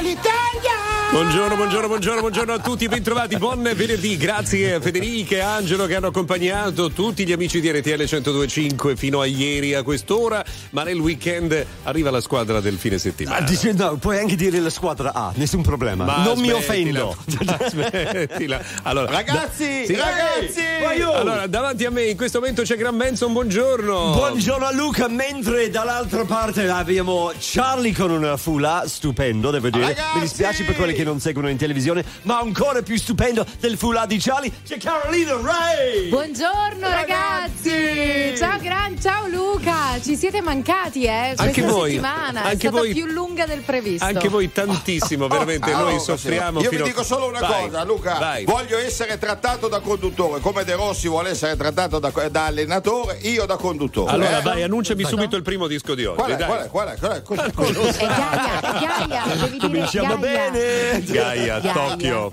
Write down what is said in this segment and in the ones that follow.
l'Italia! Buongiorno, buongiorno, buongiorno, buongiorno a tutti, bentrovati, buon venerdì, grazie a Federica e Angelo che hanno accompagnato tutti gli amici di RTL 1025 fino a ieri a quest'ora, ma nel weekend arriva la squadra del fine settimana. Ah, dice, no, puoi anche dire la squadra A, nessun problema. Ma non mi offendo. Allora, Ragazzi, Sì. ragazzi! allora, davanti a me in questo momento c'è Gran Benson, buongiorno. Buongiorno a Luca, mentre dall'altra parte abbiamo Charlie con una fula, stupendo, devo dire. Ragazzi! Mi dispiace per quelli che non seguono in televisione, ma ancora più stupendo del fula di Charlie c'è Carolina Ray! Buongiorno ragazzi! Ciao Gran, ciao Luca! Ci siete mancati, eh? Questa Anche voi, settimana anche è stata voi- più lunga del previsto. Anche voi tantissimo, veramente, Ah, noi oh, soffriamo Io fino vi dico solo una Vai, cosa, Luca. vai. Voglio essere trattato da conduttore, come De Rossi vuole essere trattato da, da allenatore, io da conduttore. Allora, eh? vai, annunciami subito il primo disco di oggi. Qual è, dai. qual è, qual è, qual è? Cosa- È Gaia, è Gaia, devi dire Cominciamo Gaia. bene! Gaia, Gaia. Tokyo.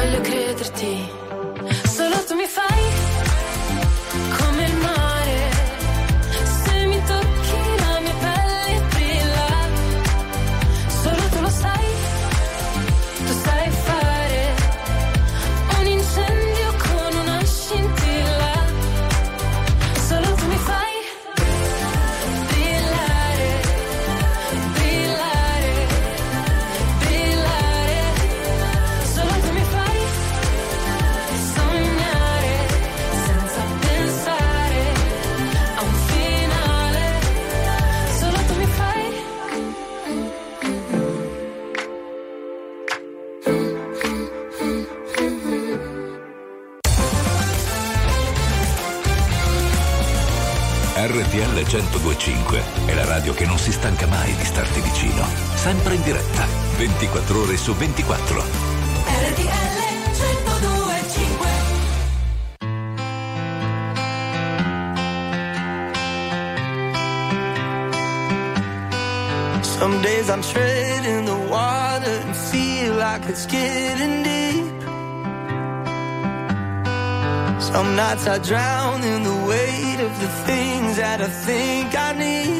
Voglio crederti. 1025 è la radio che non si stanca mai di starti vicino. Sempre in diretta, 24 ore su 24. RTL 1025 Some days I'm treading the water and feel like it's getting deep. Some nights I drown in the weight of the things that I think I need.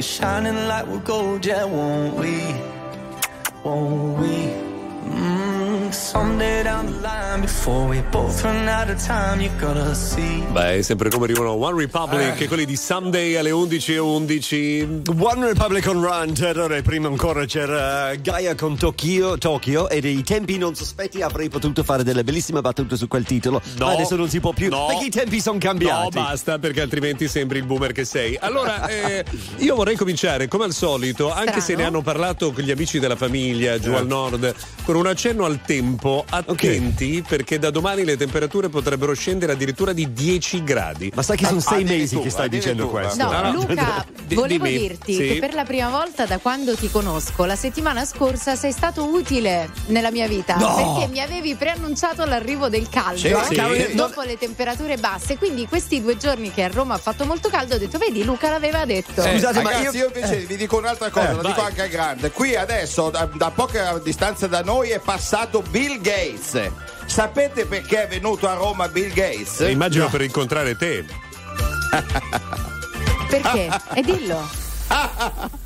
Be shining like we're gold, yeah, won't we? Beh, è sempre come arrivano One Republic, che quelli di Someday alle 11.11. One Republic on Run, terrore, prima ancora c'era Gaia con Tokyo, Tokyo e dei tempi non sospetti avrei potuto fare delle bellissime battute su quel titolo, No. ma adesso non si può più No. perché i tempi sono No, cambiati. basta, perché altrimenti sembri il boomer che sei. Allora, eh, io vorrei cominciare, come al solito, anche Strano. se ne hanno parlato con gli amici della famiglia giù al nord, con un accenno al tempo. Attenti, perché da domani le temperature potrebbero scendere addirittura di 10 gradi. Ma sai che sono sei mesi che stai dicendo questo? No, No, no. Luca, volevo dimmi. dirti Sì. che per la prima volta da quando ti conosco, la settimana scorsa sei stato utile nella mia vita. No. Perché mi avevi preannunciato l'arrivo del caldo Sì, eh, sì. Dopo le temperature basse. Quindi questi due giorni che a Roma ha fatto molto caldo, ho detto, vedi, Luca l'aveva detto. Eh, Scusate, ma Ragazzi, io... io, invece vi dico un'altra cosa, Eh, lo vai. dico anche al grande. Qui adesso, da, da poca distanza da noi, è passato Bill Gates. Sapete perché è venuto a Roma Bill Gates? E immagino per incontrare te. Perché? E dillo.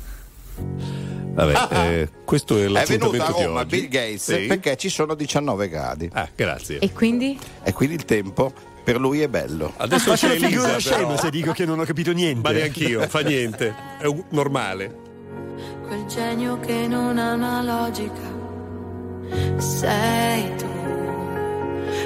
Vabbè, eh, questo è È venuto a l'appuntamento Roma. Bill Gates Sì. perché ci sono 19 gradi Ah, grazie. E quindi? e quindi il tempo per lui è bello. Adesso Faccio c'è Elisa, scema però. se dico che non ho capito niente. Ma neanch'io, fa niente. È un- normale. quel genio che non ha una logica. Sei tu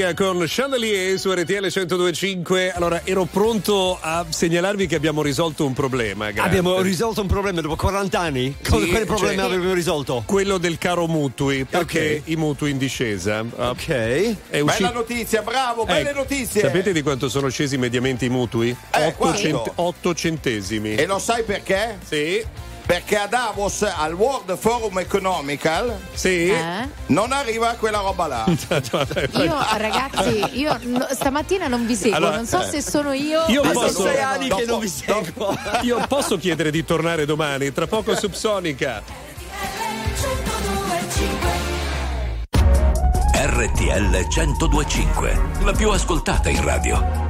Sia con Chandelier su RTL 1025. Allora, ero pronto a segnalarvi che abbiamo risolto un problema. Grande. Abbiamo risolto un problema dopo 40 anni? Sì, Quale cioè, problema cioè, abbiamo risolto? Quello del caro mutui, perché okay. i mutui in discesa. Eh, ok. È usci- bella notizia, bravo, ecco, belle notizie. Sapete di quanto sono scesi mediamente i mutui? Eh, 8, cent- 8 centesimi. E lo sai perché? Sì perché a Davos al World Forum Economical sì. eh? non arriva quella roba là. io ragazzi, io no, stamattina non vi seguo, allora, non so eh. se sono io io o posso, sei anni dopo, che non vi seguo. io posso chiedere di tornare domani, tra poco Subsonica. RTL 1025, la più ascoltata in radio.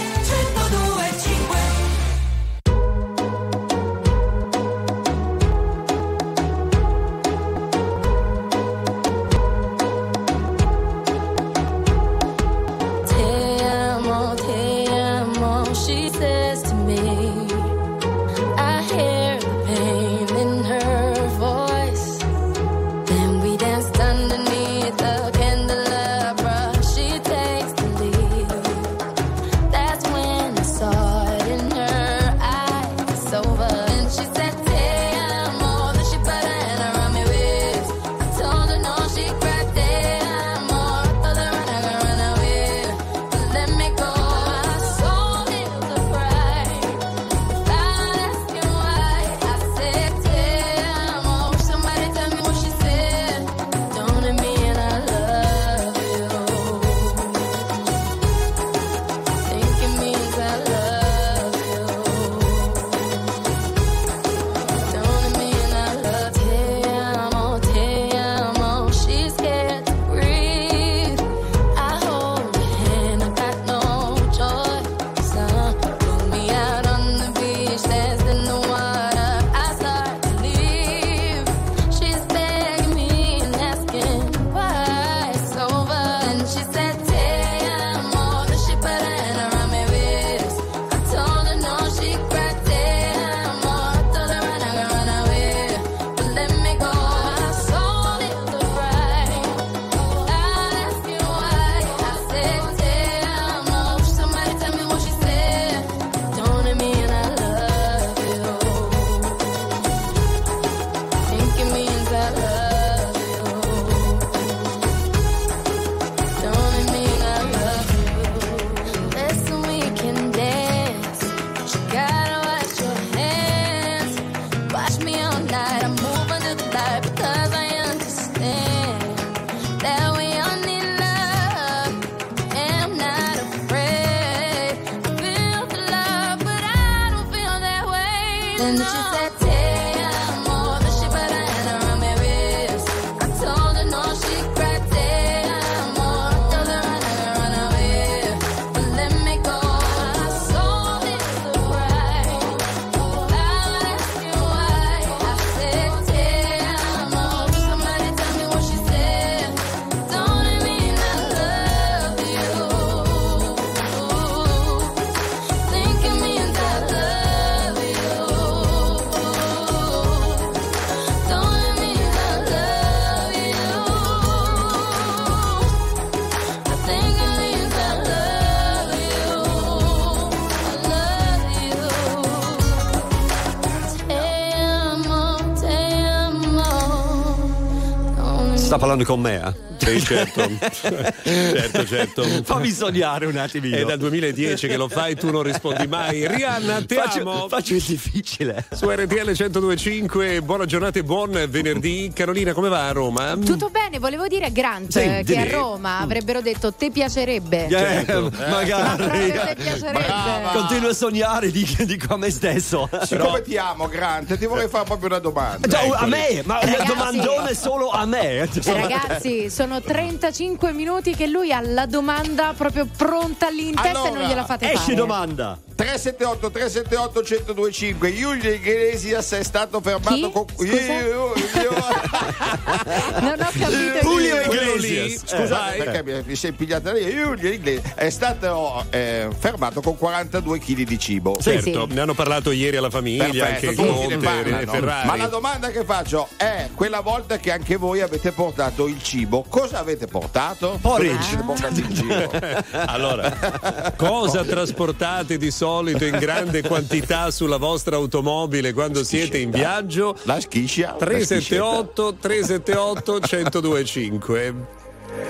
parlando con me? Eh? Sì, certo. certo, certo. Fammi sognare un attimino. È dal 2010 che lo fai, tu non rispondi mai. Rihanna, ti faccio, amo. Faccio il difficile. Su RTL 1025, buona giornata e buon venerdì. Carolina, come va a Roma? Tutto bene volevo dire a Grant Sì, eh, che a dimmi. Roma avrebbero detto te piacerebbe. Eh, Ma magari. proprio te piacerebbe. Continuo a sognare, dico, dico a me stesso. Siccome ti amo, Grant, ti vorrei fare proprio una domanda. Già, a me, ma una Ragazzi. domandone solo a me. Ragazzi, sono 35 minuti che lui ha la domanda proprio pronta lì in testa e non Allora, gliela fate Esci fare. domanda. 378 378 1025 Giulio Iglesias è stato fermato Chi? con Scusa? Io- io- Non ho capito. Lì, Iglesias. scusate, Scusate perché mi- mi sei pigliata lì Giulio Iglesias è stato eh, fermato con 42 kg di cibo certo, sì. ne hanno parlato ieri alla famiglia, anche Perfetto, ne Conte, parlano. Ma la domanda che faccio è: quella volta che anche voi avete portato il cibo, cosa avete portato? Porridge. Giro? Allora, cosa trasportate di solito in grande quantità sulla vostra automobile quando siete in viaggio? La schiscia? 378 378 1025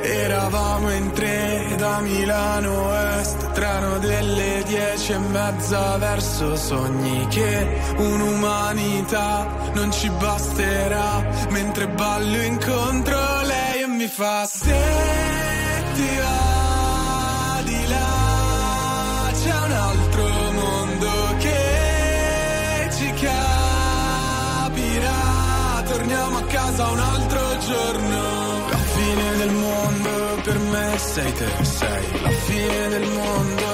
Eravamo in tre da Milano Est, treno delle dieci e mezza verso sogni che un'umanità non ci basterà. Mentre ballo incontro lei e mi fa se ti va giorno. La fine del mondo per me sei te, sei la fine del mondo.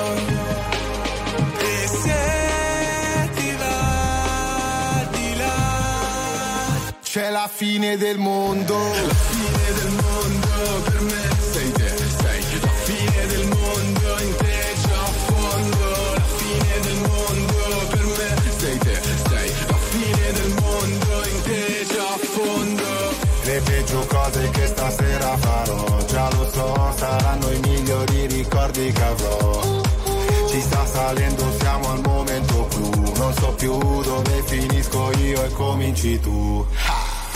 E se ti va di là, c'è la fine del mondo. La fine del mondo per me salendo, siamo al momento clou, non so più dove finisco io e cominci tu.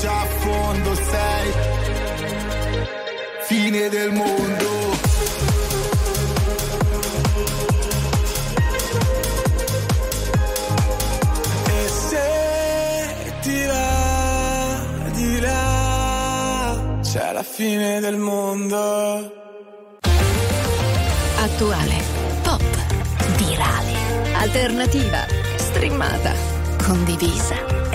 già a fondo sei. Fine del mondo. E se ti va di là, c'è la fine del mondo. Attuale, pop, virale, alternativa, streamata, condivisa.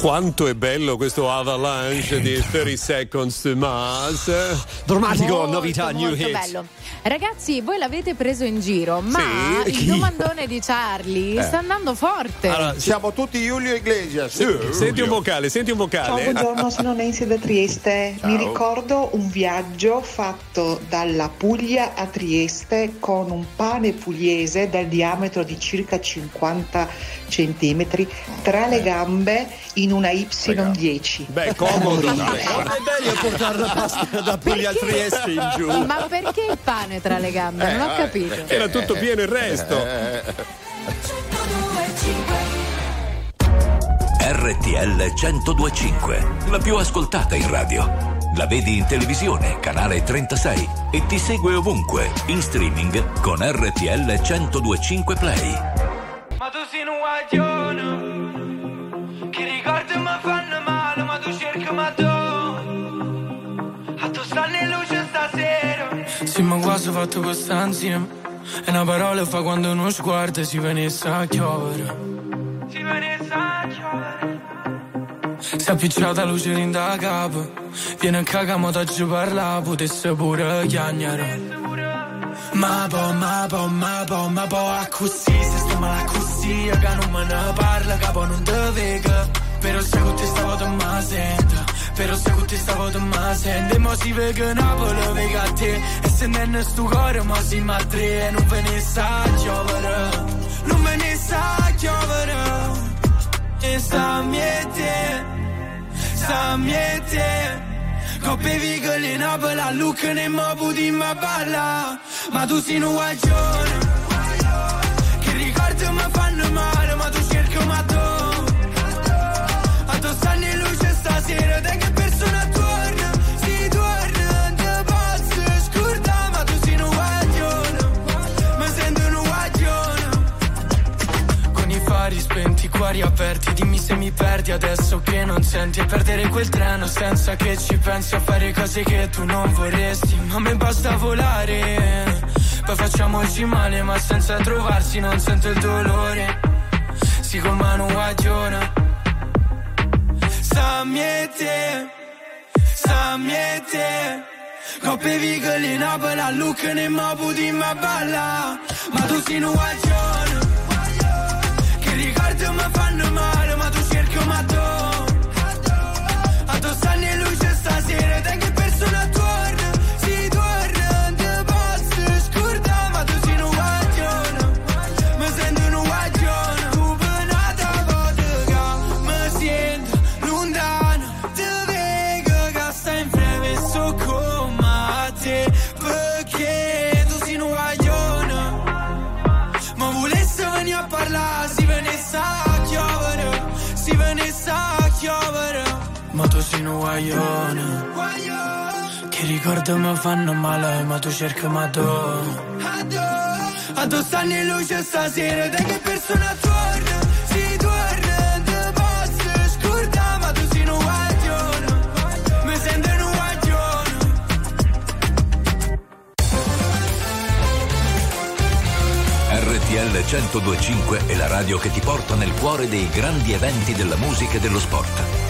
Quanto è bello questo Avalanche di 30 Seconds to Mars? Drammatico, Molto, novità, new molto hit. bello. Ragazzi, voi l'avete preso in giro, ma Sì? il Chi? domandone di Charlie Eh. sta andando forte. Allora, siamo tutti Julio Iglesias. Senti un vocale, senti un Ciao, vocale. buongiorno, sono Nancy da Trieste. Mi ricordo un viaggio fatto dalla Puglia a Trieste con un pane pugliese del diametro di circa 50 centimetri tra le gambe in una Y10. Beh, comodo. Non è meglio portare la pasta da Puglia a Trieste in giù. Ma perché il pane tra le gambe? Eh, non ho capito. Era tutto pieno il resto. RTL 1025, la più ascoltata in radio. La vedi in televisione, canale 36 e ti segue ovunque, in streaming con RTL 1025 Play. Ma tu sei un guaglione Ma quasi fatto questa insieme. E una parola fa quando uno sguardo si venisse a chiovere. Si venisse a chiovere Si è appicciata luce in da capo. Viene a cagamo da giù parla, potesse pure chiagnare. Ma po, ma po, ma po, ma po, a così, se sto male così, che non me ne parla, capo non te vega. Però se con te stavo te ma sento, però se con te stavo te ma sento. E mo si vega Napoli, vega a te, e se non sto cuore, ma si ma tre, e non ve ne sa chiovere, non ve ne sa chiovere. E sta miete, sta miete. Coppe vigole Napoli, a Lucca ne mo puti ma balla. Ma tu sei un guaglione, che ricordi mi fanno male, cuori aperti Dimmi se mi perdi adesso che non senti. E perdere quel treno senza che ci pensi A fare cose che tu non vorresti. Ma a me basta volare Poi facciamoci male ma senza trovarsi Non sento il dolore. Si con mano guaglione Sa miete Sa miete Coppe vigole in Napoli a Lucca ne mo puti ma balla. Ma tu sei un guaglione che mi fanno male, ma tu cerchi ma tu. Ma tu sei un guaglione, che ricordi mi fanno male, ma tu cerchi ma tu. A tu stanno in luce stasera, te che persona torna, si torna. RTL 1025 è la radio che ti porta nel cuore dei grandi eventi della musica e dello sport.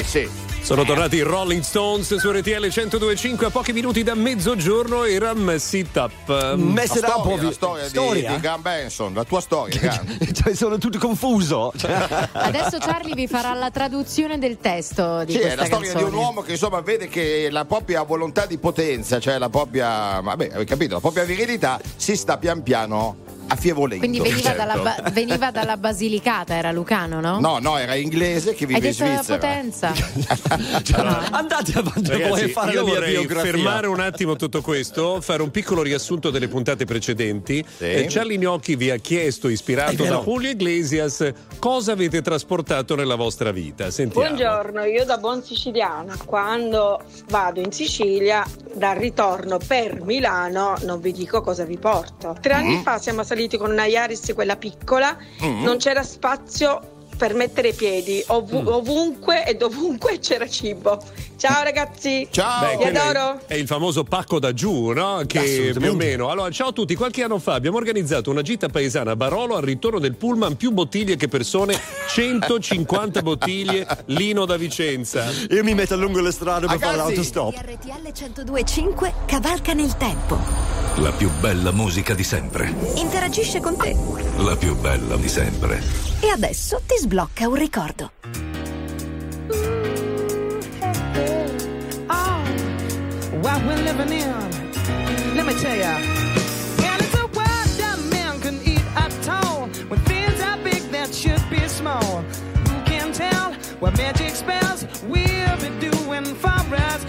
Sì, sì. Sono tornati i Rolling Stones su RTL 1025 a pochi minuti da mezzogiorno era Mess It Up. Mess it La up, storia, ovvi- la storia, storia? Di, di Gun Benson, la tua storia. Cioè, sono tutto confuso. Adesso Charlie vi farà la traduzione del testo di Sì, è la storia canzone. di un uomo che insomma vede che la propria volontà di potenza, cioè la propria, vabbè, capito, la propria virilità si sta pian piano affievolendo. Quindi veniva, Certo. dalla, ba- veniva dalla Basilicata, era Lucano, no? No, no, era inglese che vive in Svizzera. potenza. Andate avanti Ragazzi, a fare io la mia vorrei biografia. fermare un attimo tutto questo, fare un piccolo riassunto delle puntate precedenti. Eh, Charlie Gnocchi vi ha chiesto, ispirato da Julio Iglesias, cosa avete trasportato nella vostra vita. Sentiamo. Buongiorno, io da buon siciliano, quando vado in Sicilia, dal ritorno per Milano, non vi dico cosa vi porto. Tre anni Mm. fa siamo saliti con una Yaris, quella piccola, Mm. non c'era spazio per mettere i piedi, Ovu- ovunque e dovunque c'era cibo. Ciao ragazzi, Beh, vi adoro. È, il famoso pacco da giù, no? Che più o meno. Allora, ciao a tutti. Qualche anno fa abbiamo organizzato una gita paesana a Barolo al ritorno del pullman, più bottiglie che persone, 150 bottiglie, Lino da Vicenza. Io mi metto lungo le strade per fare Ragazzi. l'autostop. RTL 1025 cavalca nel tempo. La più bella musica di sempre. Interagisce con te. La più bella di sempre. E adesso ti sblocca un ricordo. Oh, what we're living in. Let me tell ya. And it's a world that man can eat at all. When things are big that should be small. Who can tell what magic spells we'll be doing for us?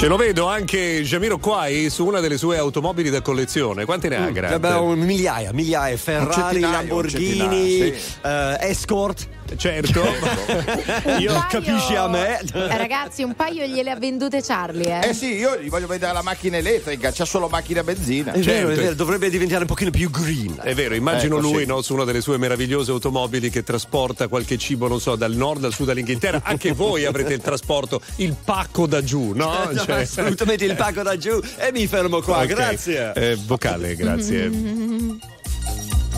Ce lo vedo anche Jamiro Quai su una delle sue automobili da collezione. Quante ne ha, Grant? Abbiamo migliaia, migliaia, Ferrari, Lamborghini, centinaio, eh, Escort. Certo. Io paio- capisci a me. Eh, Ragazzi, un paio gliele ha vendute Charlie, eh. Eh sì, io gli voglio vedere la macchina elettrica, c'ha solo macchina a benzina. È vero, Certo. è vero, dovrebbe diventare un pochino più green. È vero, immagino Ecco, lui sì. no, su una delle sue meravigliose automobili che trasporta qualche cibo, non so, dal nord al sud dall'Inghilterra. Anche voi avrete il trasporto, il pacco da giù, no? No, Cioè- assolutamente il pacco da giù e mi fermo qua, Ok. grazie. Eh, vocale, grazie.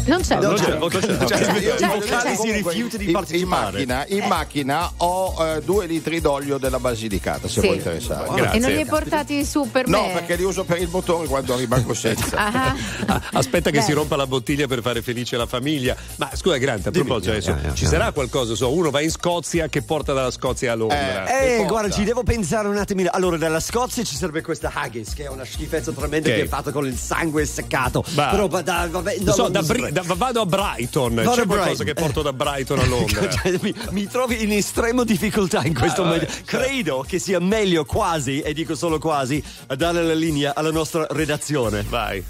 Non c'è Non c'è, vocale. Cioè, Cioè, vocali si rifiuta di in- in partecipare. macchina, in macchina ho eh, due litri d'olio della Basilicata, se Sì. può interessare. E non li hai portati su per No, me? perché li uso per il motore quando rimango senza. Ah, Ah, Aspetta che Beh. si rompa la bottiglia per fare felice la famiglia. Ma scusa, Grant, a Dimmi. proposito, adesso, Eh, eh, ci eh. sarà qualcosa? So, uno va in Scozia che porta dalla Scozia a Londra. Eh, Eh, guarda, ci devo pensare un attimino. Allora, dalla Scozia ci sarebbe questa Haggis, che è una schifezza tremenda Ok. che è fatta con il sangue seccato. Va. Però, va- da- vabbè, Non no, so, non da Bri-. Da- vado a Brighton. Vado C'è a qualcosa Brighton. che porto da Brighton a Londra? Cioè, mi, mi trovi in estrema difficoltà in questo Ah, momento. vabbè. Credo che sia meglio quasi, e dico solo quasi, a dare la linea alla nostra redazione. Vai.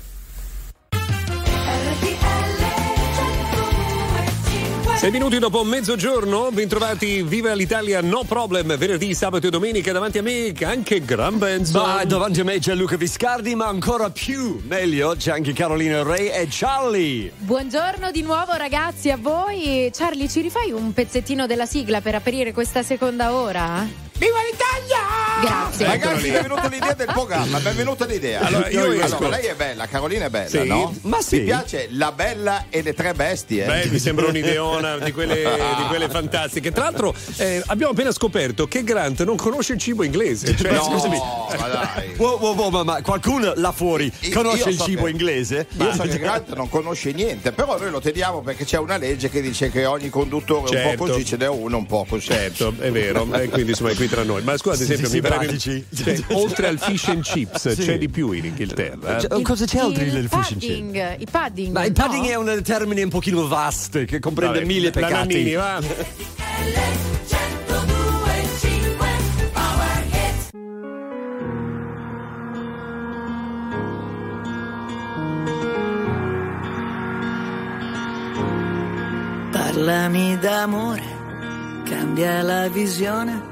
Sei minuti dopo mezzogiorno, bentrovati, viva l'Italia, no problem, venerdì, sabato e domenica davanti a me anche Gran Benzo. Ma davanti a me c'è Luca Viscardi, ma ancora più meglio c'è anche Carolina Ray e Charlie. Buongiorno di nuovo ragazzi a voi. Charlie, ci rifai un pezzettino della sigla per aprire questa seconda ora? Viva l'Italia! Grazie. Ragazzi, mi è venuta l'idea del programma, mi è venuta l'idea. Allora, io esco. lei è bella, Carolina è bella, Sì? no? Ma sì. Mi piace la bella e le tre bestie. Beh, mi sembra un'ideona di quelle, di quelle fantastiche. Tra l'altro, eh, abbiamo appena scoperto che Grant non conosce il cibo inglese. Cioè, no, scusami. ma dai. Wow, wow, wow, ma, ma qualcuno là fuori Io- conosce io il so cibo che- inglese? Io so che Grant non conosce niente, però noi lo teniamo perché c'è una legge che dice che ogni conduttore un Certo. po' così ce n'è uno un po' così. Certo, è vero, e quindi insomma è qui tra noi. Ma scusa, ad esempio, sì, mi verrebbe- simpatici. cioè, oltre al fish and chips, Sì. c'è di più in Inghilterra. eh? Cioè, cosa c'è oltre il il fish and chip? padding, i padding. Ma il no? padding è un termine un pochino vasto che comprende Vabbè, mille la peccati. Nannini, va. Parlami d'amore, cambia la visione.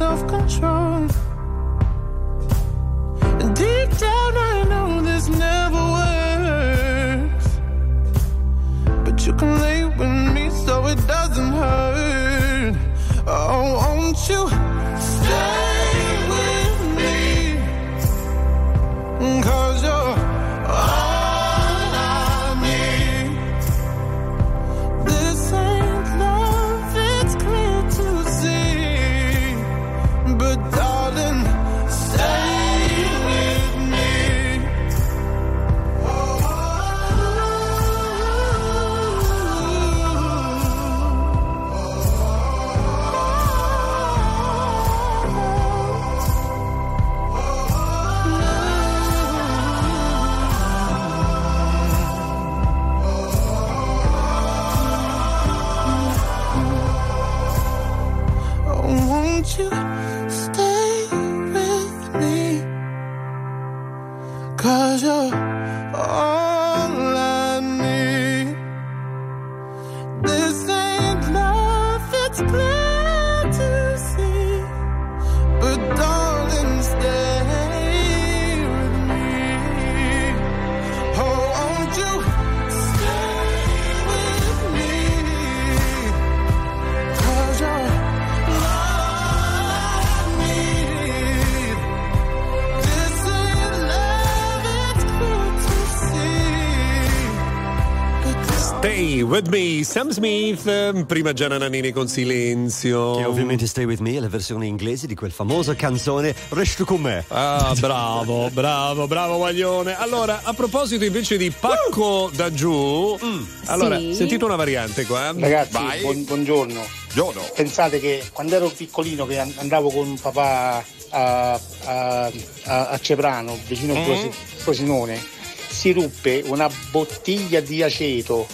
and you Eh, Prima Gianna Nannini con silenzio. Che ovviamente Stay With Me è la versione inglese di quel famosa canzone Resto con me. Ah, bravo, bravo, bravo Guaglione. Allora, a proposito invece di pacco da giù, allora, Sì. sentite una variante qua. Ragazzi, Vai. buon- buongiorno. Pensate che quando ero piccolino che an- andavo con papà a, a- a- a Ceprano, vicino a Mm. Frosi- Frosinone, si ruppe una bottiglia di aceto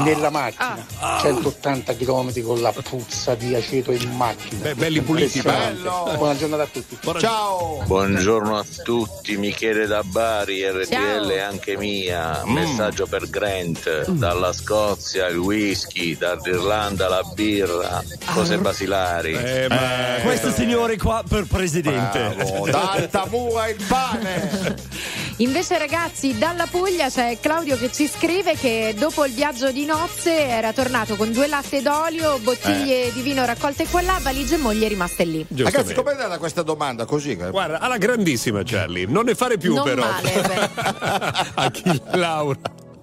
nella macchina. 180 km con la puzza di aceto in macchina. Beh, belli puliti, bello. Buona giornata a tutti. Ciao! Buongiorno a tutti, Michele da Bari, RTL Ciao. anche mia. Mm. Messaggio per Grant, dalla Scozia il whisky, dall'Irlanda la birra, cose basilari. Eh, ma Questo signore qua per presidente. Bravo, da Altamura il pane! Invece ragazzi, dalla Puglia c'è Claudio che ci scrive che dopo il viaggio di nozze era tornato con due latte d'olio, bottiglie di vino raccolte qua e là, valigie e moglie rimaste lì. Ragazzi, com'è andata questa domanda? Così? che- Guarda, alla grandissima Charlie, non ne fare più Non però. male, a chi Laura.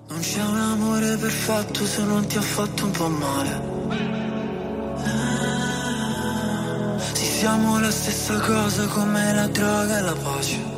Non c'è un amore perfetto se non ti ha fatto un po' male. Sì, siamo la stessa cosa come la droga e la pace.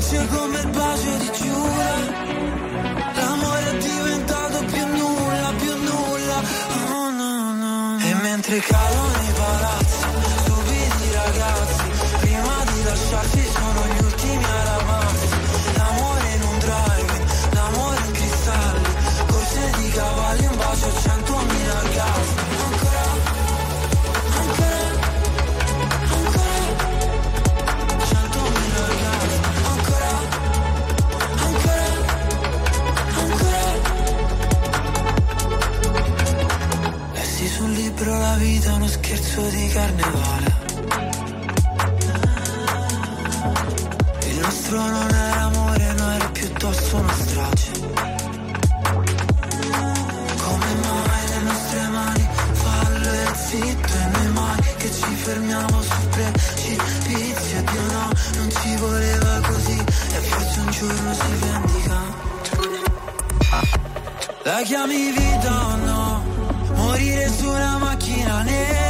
Dolce come il bacio di Giura. L'amore è diventato più nulla, più nulla. Oh, no, no. E mentre cadono i palazzi, stupidi ragazzi, prima di lasciarsi sono gli ultimi scherzo di carnevale. Il nostro non era amore, no era piuttosto una strage. Come mai le nostre mani fallo e zitto e noi mai che ci fermiamo su precipizio Dio no, non ci voleva così e forse un giorno si vendica. La chiami vita o no? Morire su una macchina nera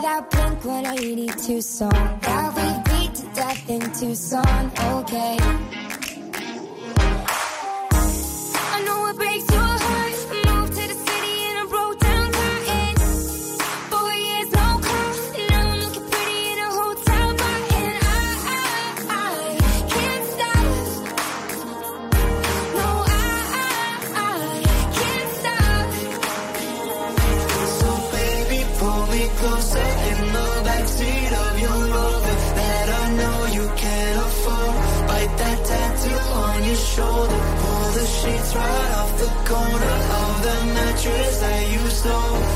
That Blink 182 song that we beat to death in Tucson. Okay. Right off the corner of the mattress that you stole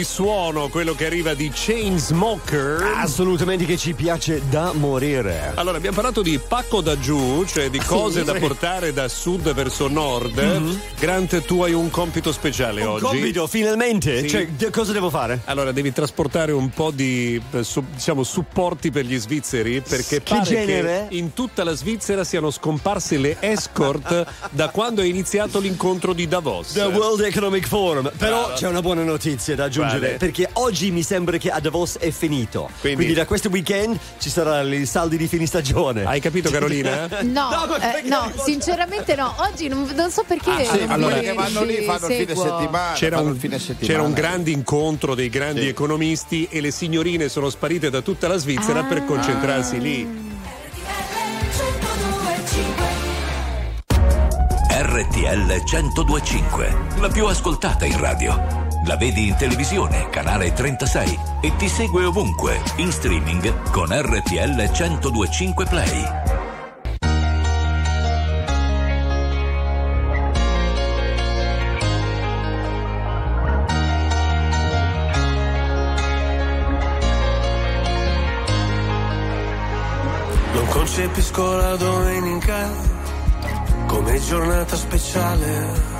muro di suono quello che arriva di Chainsmoker. Assolutamente che ci piace da morire. Allora, abbiamo parlato di pacco da giù, cioè di cose Sì. da portare da sud verso nord. Mhm. Grant, tu hai un compito speciale Un oggi. compito, finalmente? Sì. Cioè, d- cosa devo fare? Allora, devi trasportare un po' di eh, diciamo, supporti per gli svizzeri perché Che pare genere? che in tutta la Svizzera siano scomparse le escort da quando è iniziato l'incontro di Davos. The World Economic Forum. Però Brava. c'è una buona notizia da aggiungere. Perché oggi mi sembra che a Davos è finito. Quindi- Quindi, da questo weekend ci saranno i saldi di fine stagione. Hai capito, Carolina? No, No, eh, no, sinceramente no. Oggi non, non so perché. Ah, sì, non allora- che vanno lì fanno il fine settimana. C'era un, fine settimana. c'era un grande incontro dei grandi Sì. economisti e le signorine sono sparite da tutta la Svizzera Ah. per concentrarsi lì. RTL 1025, la più ascoltata in radio. La vedi in televisione, canale 36 e ti segue ovunque, in streaming con RTL 1025 Play. Non concepisco la domenica come giornata speciale.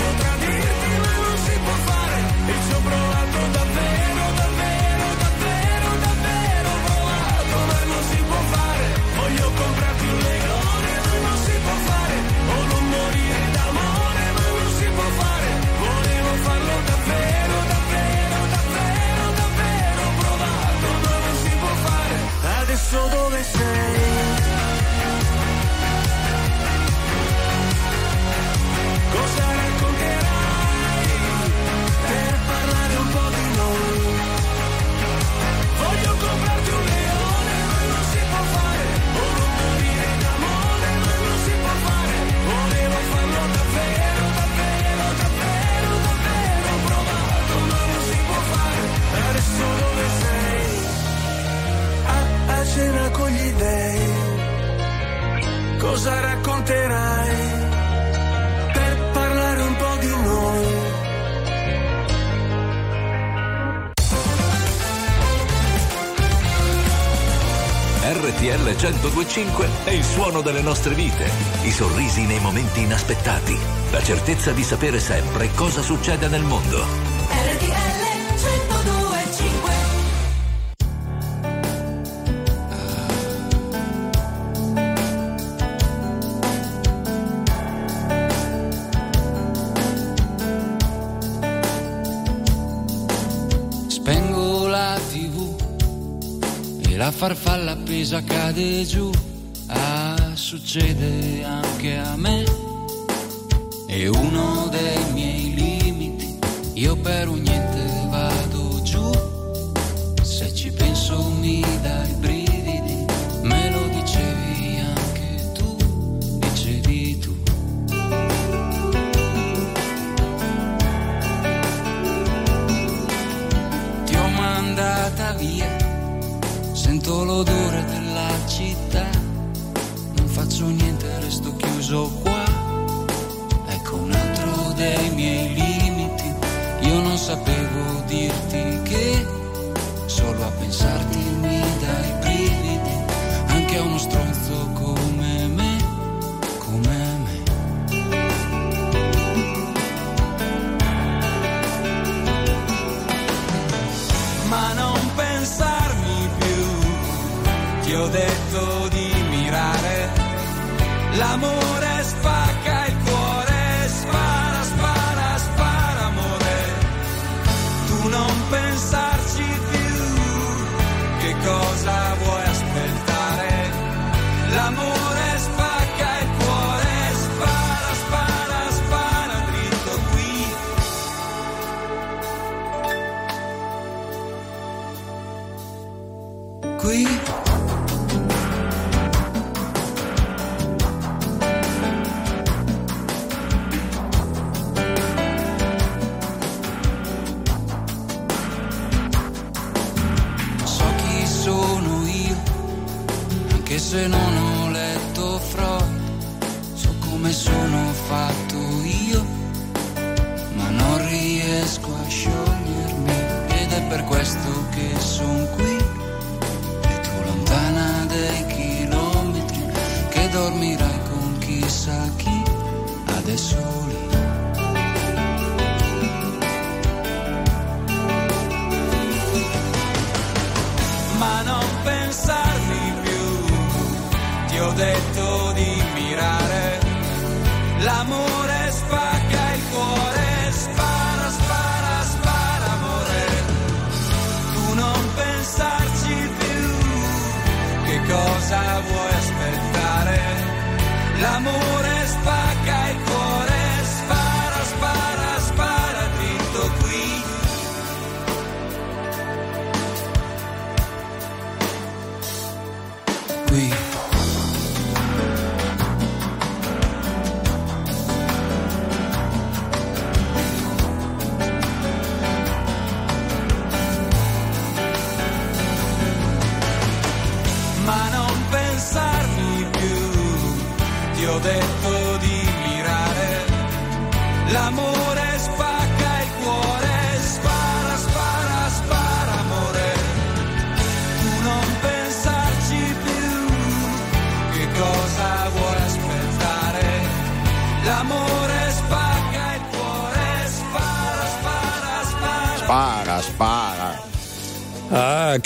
day cosa racconterai per parlare un po' di noi? RTL 125 è il suono delle nostre vite, i sorrisi nei momenti inaspettati, la certezza di sapere sempre cosa succede nel mondo. Appesa cade giù. Ah, succede anche a me. È uno dei miei limiti. Io per un niente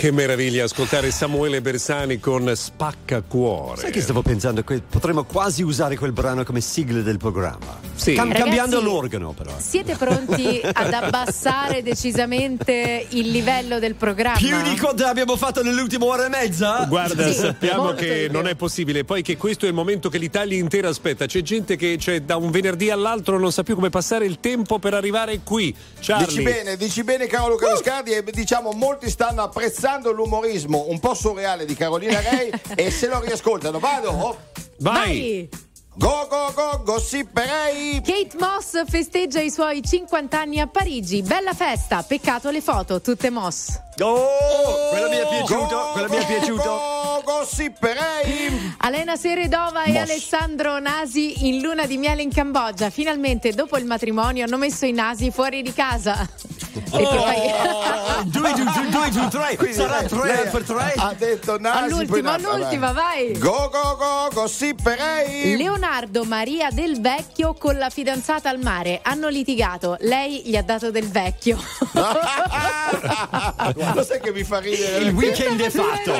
che meraviglia ascoltare Samuele Bersani con Spacca Cuore. Sai che stavo pensando? Potremmo quasi usare quel brano come sigla del programma. Sì. Cam- Ragazzi- cambiando l'organo, però. Siete pronti ad abbassare decisamente il livello del programma? Più di quanto abbiamo fatto nell'ultima ora e mezza? Guarda, Sì, sappiamo che non è possibile, poi che questo è il momento che l'Italia intera aspetta. C'è gente che cioè, da un venerdì all'altro non sa più come passare il tempo per arrivare qui. Charlie. Dici bene, dici bene caro Luca Viscardi e diciamo molti stanno apprezzando l'umorismo un po' surreale di Carolina Rei e se lo riascoltano. Vado? Vai! Go go go gossiperei! Kate Moss festeggia i suoi 50 anni a Parigi. Bella festa, peccato le foto, tutte Moss. Oh, oh, quello mi è piaciuto, oh, quello mi è piaciuto. Oh, gossiperei. Alena Seredova e Alessandro Nasi in luna di miele in Cambogia. Finalmente, dopo il matrimonio, hanno messo i nasi fuori di casa. Oh, e fai... due, due, due, due, due, tre. Quindi, Sarà tre per tre. Ha detto nasi. All'ultima, all'ultima, vai. Go, go, go, gossiperei. Leonardo Maria del Vecchio con la fidanzata al mare. Hanno litigato. Lei gli ha dato del vecchio. Lo esatto. sai che mi fa ridere? Il eh? weekend è fatto.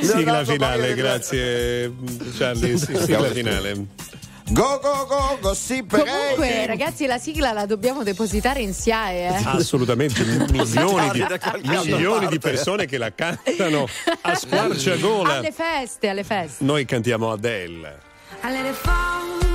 sigla finale, grazie Charlie. Sigla finale. Go go go gossip Comunque ragazzi la sigla la dobbiamo depositare in SIAE eh? Assolutamente milioni, di, milioni di, persone che la cantano a squarciagola Alle feste, alle feste Noi cantiamo Adele Alle feste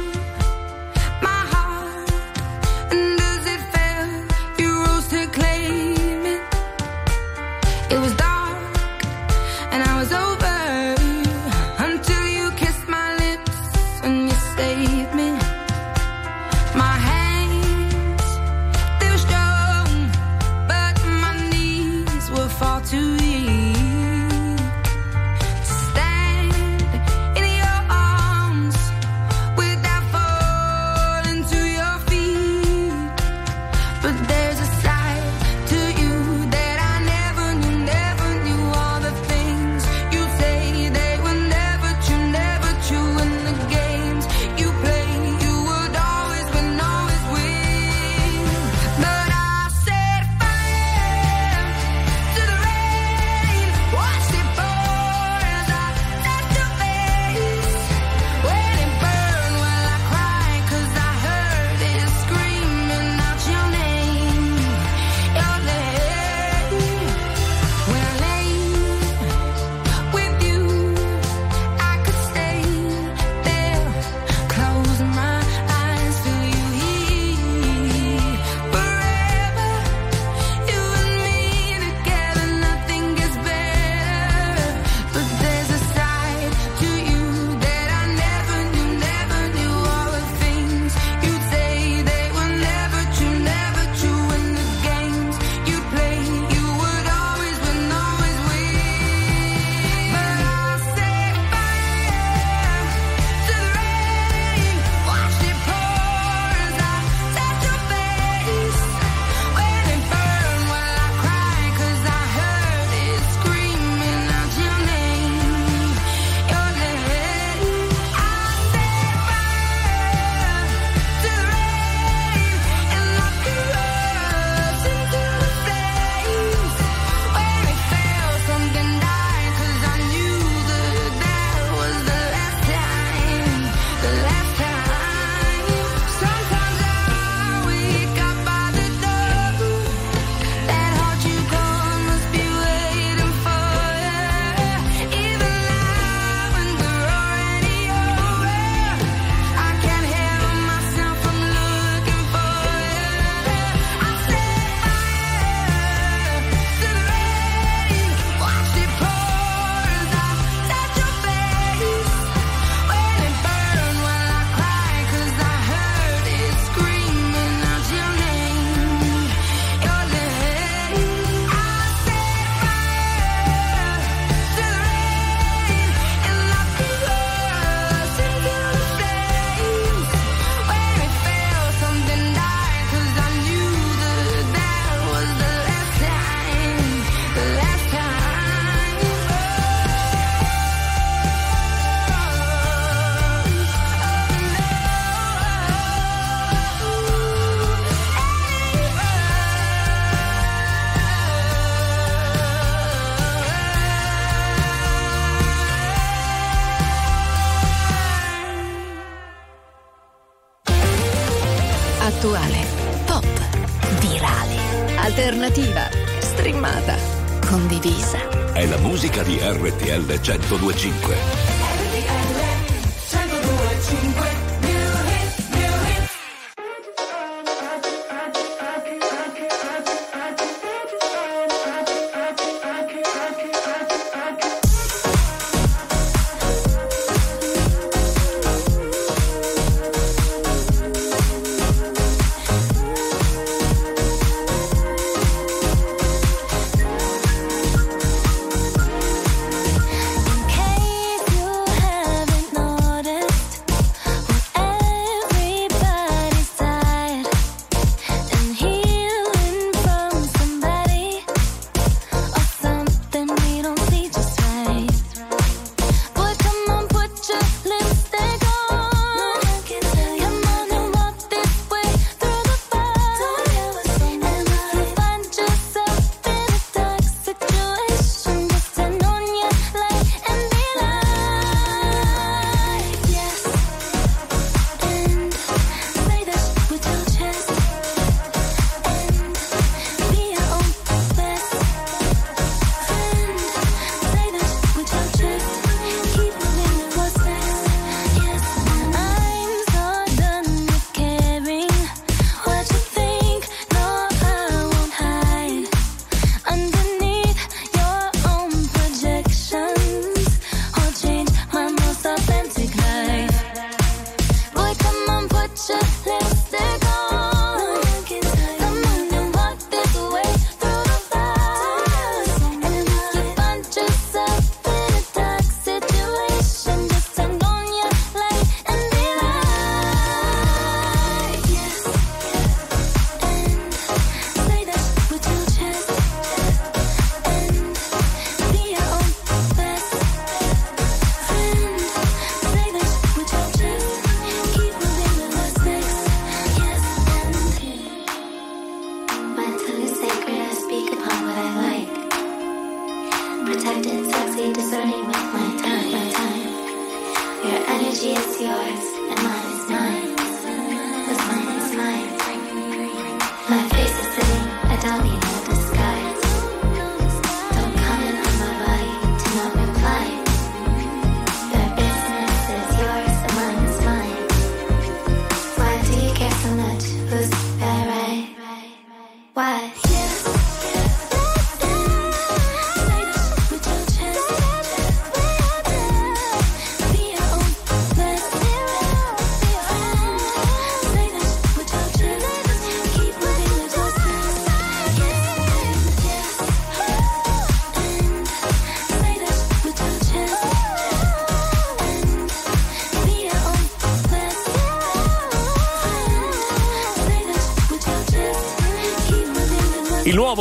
1025.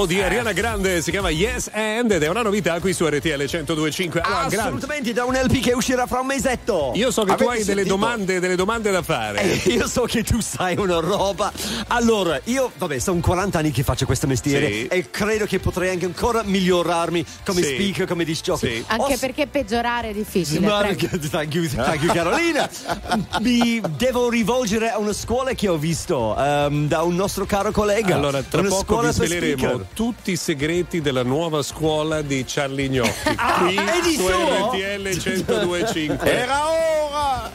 Nuovo di Ariana Grande si chiama Yes And ed è una novità qui su RTL 1025. Allora, Grande, Assolutamente, da un LP che uscirà fra un mesetto. io so che tu Avete hai delle domande, delle domande da fare. Eh, io so che tu sai una roba. Allora, io, vabbè, sono 40 anni che faccio questo mestiere Sì. e credo che potrei anche ancora migliorarmi come Sì. speaker, come disc jockey. Anche Ho- perché peggiorare è difficile. Ma- prego. thank you, thank you, Carolina. Mi devo rivolgere a una scuola che ho visto ehm, da un nostro caro collega. Allora, tra una poco vi sveleremo. Tutti i segreti della nuova scuola di Charlie Gnocchi. Ah, qui è di su suo? RTL 1025. Era ora!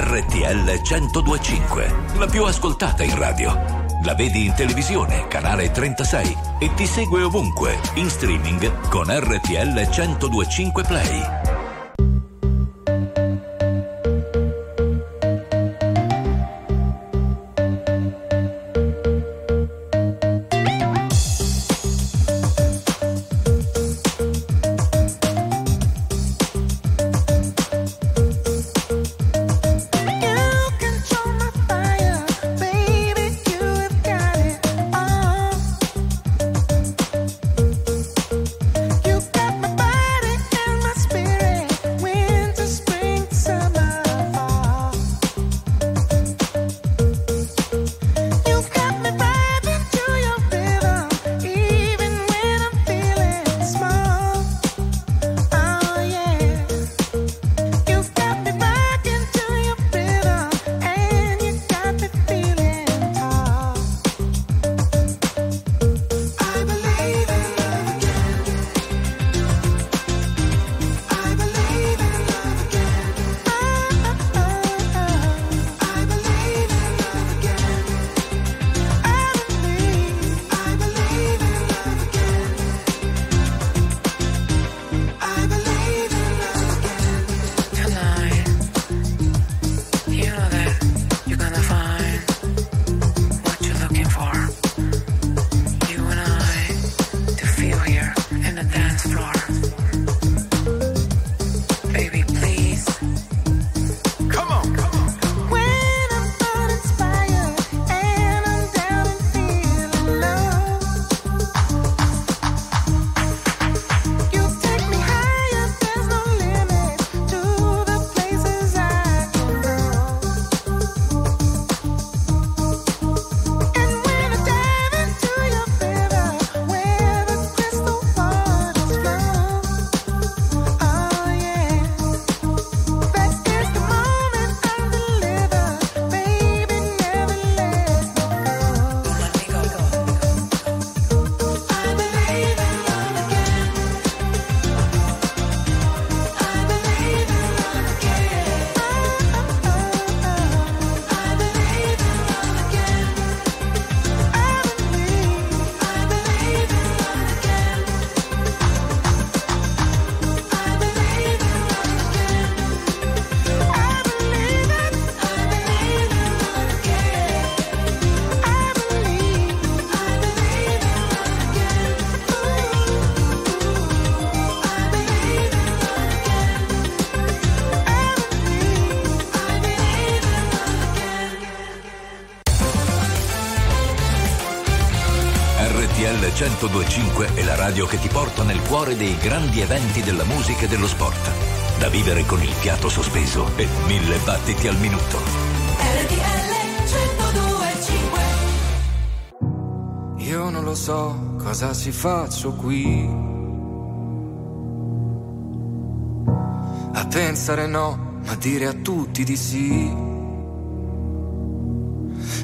RTL 1025, la più ascoltata in radio. La vedi in televisione, canale 36 e ti segue ovunque, in streaming con RTL 1025 Play. 1025 è la radio che ti porta nel cuore dei grandi eventi della musica e dello sport. Da vivere con il fiato sospeso e mille battiti al minuto. Io non lo so cosa ci faccio qui. A pensare no, ma dire a tutti di sì.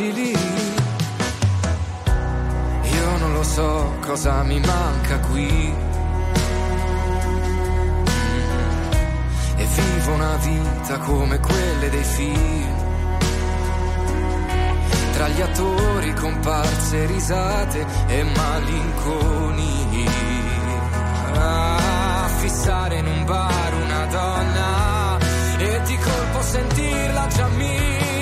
fragili. Io non lo so cosa mi manca qui. E vivo una vita come quelle dei film. Tra gli attori comparse risate e malinconi. Ah, fissare in un bar una donna e di colpo sentirla già mia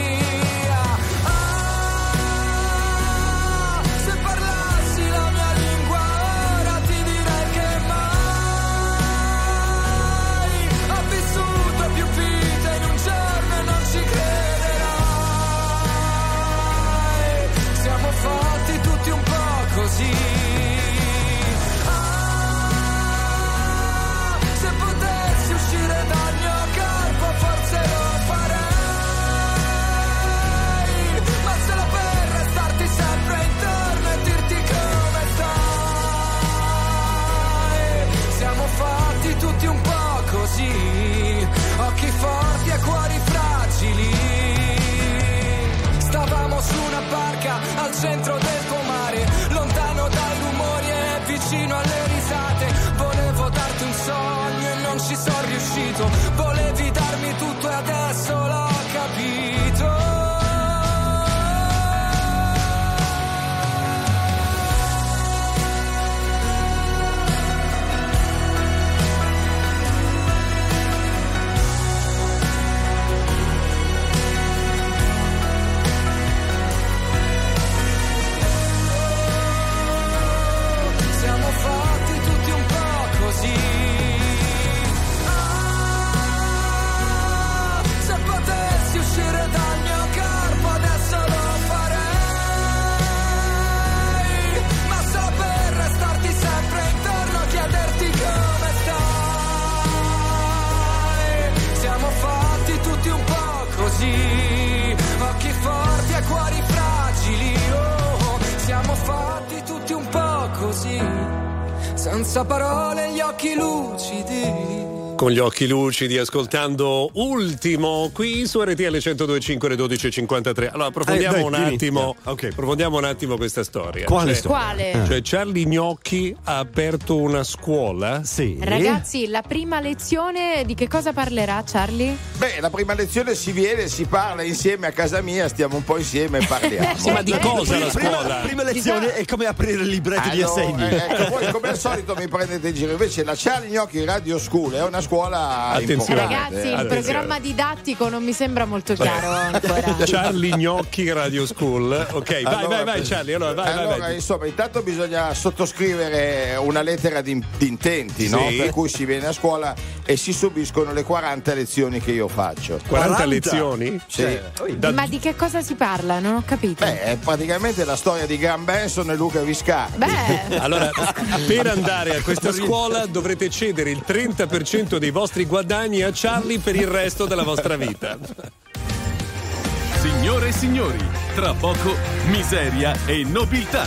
Con gli occhi lucidi, ascoltando ultimo qui su RTL 1025 le 12.53. Allora, approfondiamo Eh, dai, un attimo. Approfondiamo un attimo questa storia. Quale Cioè- storia? Quale? Eh. Cioè, Charlie Gnocchi ha aperto una scuola? Sì. Ragazzi, la prima lezione di che cosa parlerà Charlie? Beh, la prima lezione si viene, si parla insieme a casa mia, stiamo un po' insieme e parliamo. Sì, ma di cosa la Prima, scuola? prima lezione è come aprire il libretto di Allora, assegni. eh, ecco, voi come al solito mi prendete in giro. Invece la Charlie Gnocchi Radio School è una scuola Attenzione. importante. Ragazzi, il attenzione. programma didattico non mi sembra molto chiaro ancora. Charlie Gnocchi Radio School. Ok, vai, Allora, vai, vai, Charlie. Allora, vai, allora, vai. insomma, intanto bisogna sottoscrivere una lettera di, di intenti, Sì. no? per cui si viene a scuola e si subiscono le 40 lezioni che io faccio. 40 lezioni? Sì. Da- Ma di che cosa si parla? Non ho capito. Beh, è praticamente la storia di Gran Benson e Luca Viscardi. Beh, Allora, per andare a questa scuola dovrete cedere il 30% dei vostri guadagni a Charlie per il resto della vostra vita. Signore e signori, tra poco miseria e nobiltà.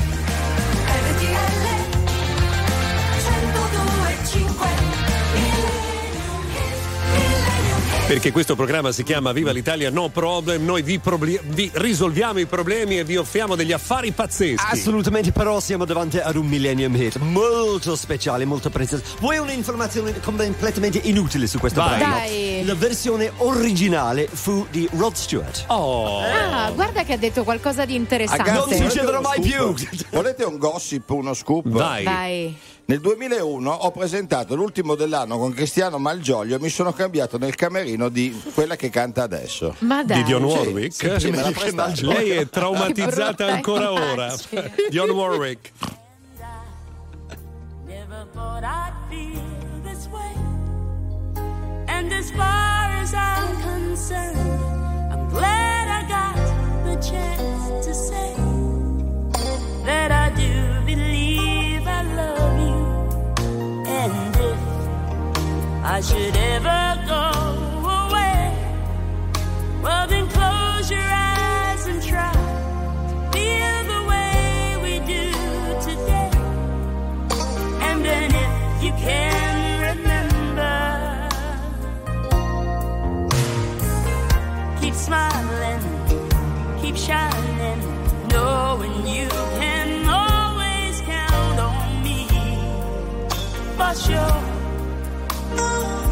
Perché questo programma si chiama Viva l'Italia No Problem, noi vi, probli- vi risolviamo i problemi e vi offriamo degli affari pazzeschi. Assolutamente, però siamo davanti ad un Millennium Hit molto speciale, molto prezioso. Vuoi un'informazione completamente inutile su questo Vai. brano? Dai. La versione originale fu di Rod Stewart. Oh. ah, guarda che ha detto qualcosa di interessante. Ragazzi, Non succederà mai più. Volete un gossip, uno scoop? Vai. Vai. Nel 2001 ho presentato l'ultimo dell'anno con Cristiano Malgioglio e mi sono cambiato nel camerino di quella che canta adesso. Ma dai. Di Dionne Sì, Warwick? sì, sì, prestato. Lei è traumatizzata ancora ora. Dionne Warwick. Never thought I'd feel this way. And as far as I'm concerned, I'm glad I got the chance to say that I do I should ever go away, well, then close your eyes and try to feel the way we do today. And then if you can remember, keep smiling, keep shining, knowing you can always count on me. For sure, Oh.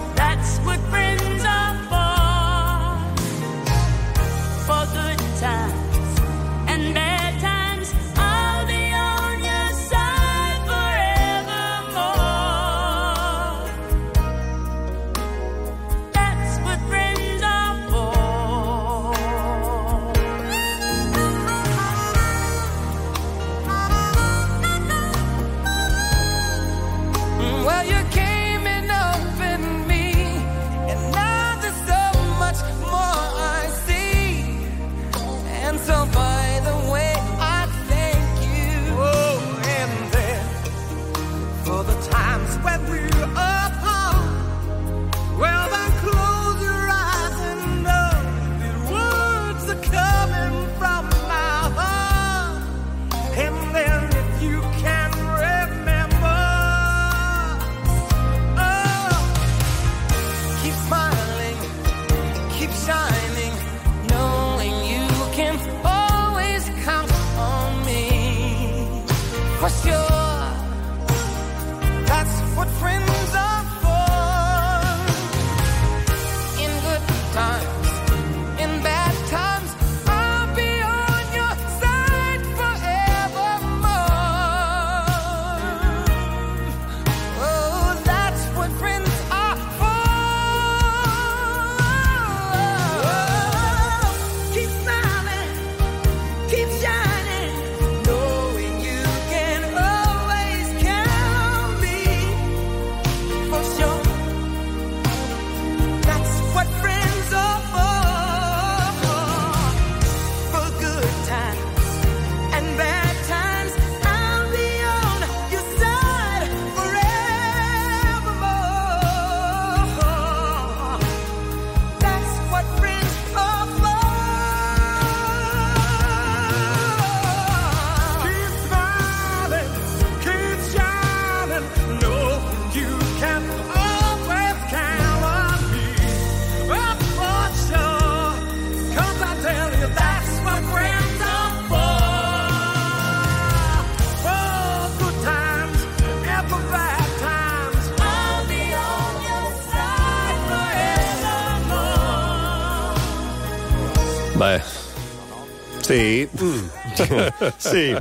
sì.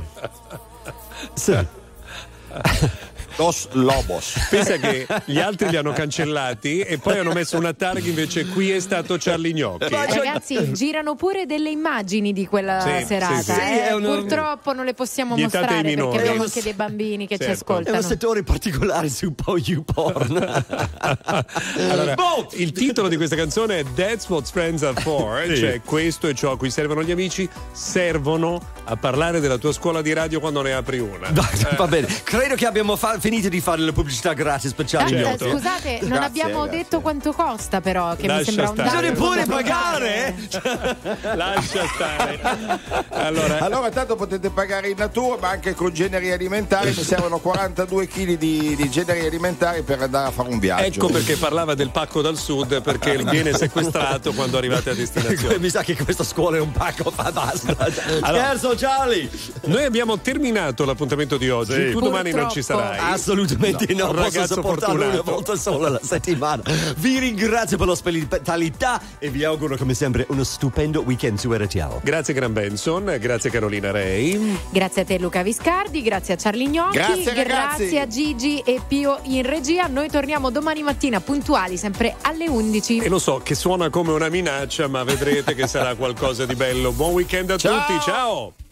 Sì. Dos Lobos. Pensa che gli altri li hanno cancellati e poi hanno messo una targa invece qui è stato Charlie Gnocchi. Ragazzi, girano pure delle immagini di quella Sì, serata. sì, sì. eh. Sì, è uno- Purtroppo non le possiamo Vietate mostrare minori. perché abbiamo anche dei bambini che ci Certo. È un ascoltano. settore particolare su po' YouPorn. Allora, il titolo di questa canzone è That's What Friends Are For, Sì. cioè questo è ciò a cui servono gli amici, servono a parlare della tua scuola di radio quando ne apri una. Va bene, credo che abbiamo fa- finito di fare la pubblicità gratis per Charlie eh, Gnocchi. scusate, non Grazie, abbiamo grazie. detto quanto costa, però, che mi Lascia sembra un stare. dato Bisogna pure pagare! Lascia stare. Allora, Allora, tanto potete pagare in natura, ma anche con generi alimentari. Mi servono 42 kg di, di generi alimentari per andare a fare un viaggio. ecco perché parlava del pacco dal sud, perché viene sequestrato quando arrivate a destinazione. Mi sa che questa scuola è un pacco, fa basta. Allora- Scherzo, Charlie! Noi abbiamo terminato l'appuntamento di oggi, Sì. tu domani non ci sarai. Assolutamente no, Un posso sopportarlo una volta sola alla settimana. Vi ringrazio per l'ospitalità e vi auguro come sempre uno stupendo weekend su RTL. Grazie Gran Benson, grazie Carolina Rei. Grazie a te Luca Viscardi, grazie a Charlie Gnocchi, Grazie, grazie a Gigi e Pio in regia. Noi torniamo domani mattina puntuali, sempre alle 11. E lo so che suona come una minaccia, ma vedrete che sarà qualcosa di bello. Buon weekend a Ciao. tutti, ciao!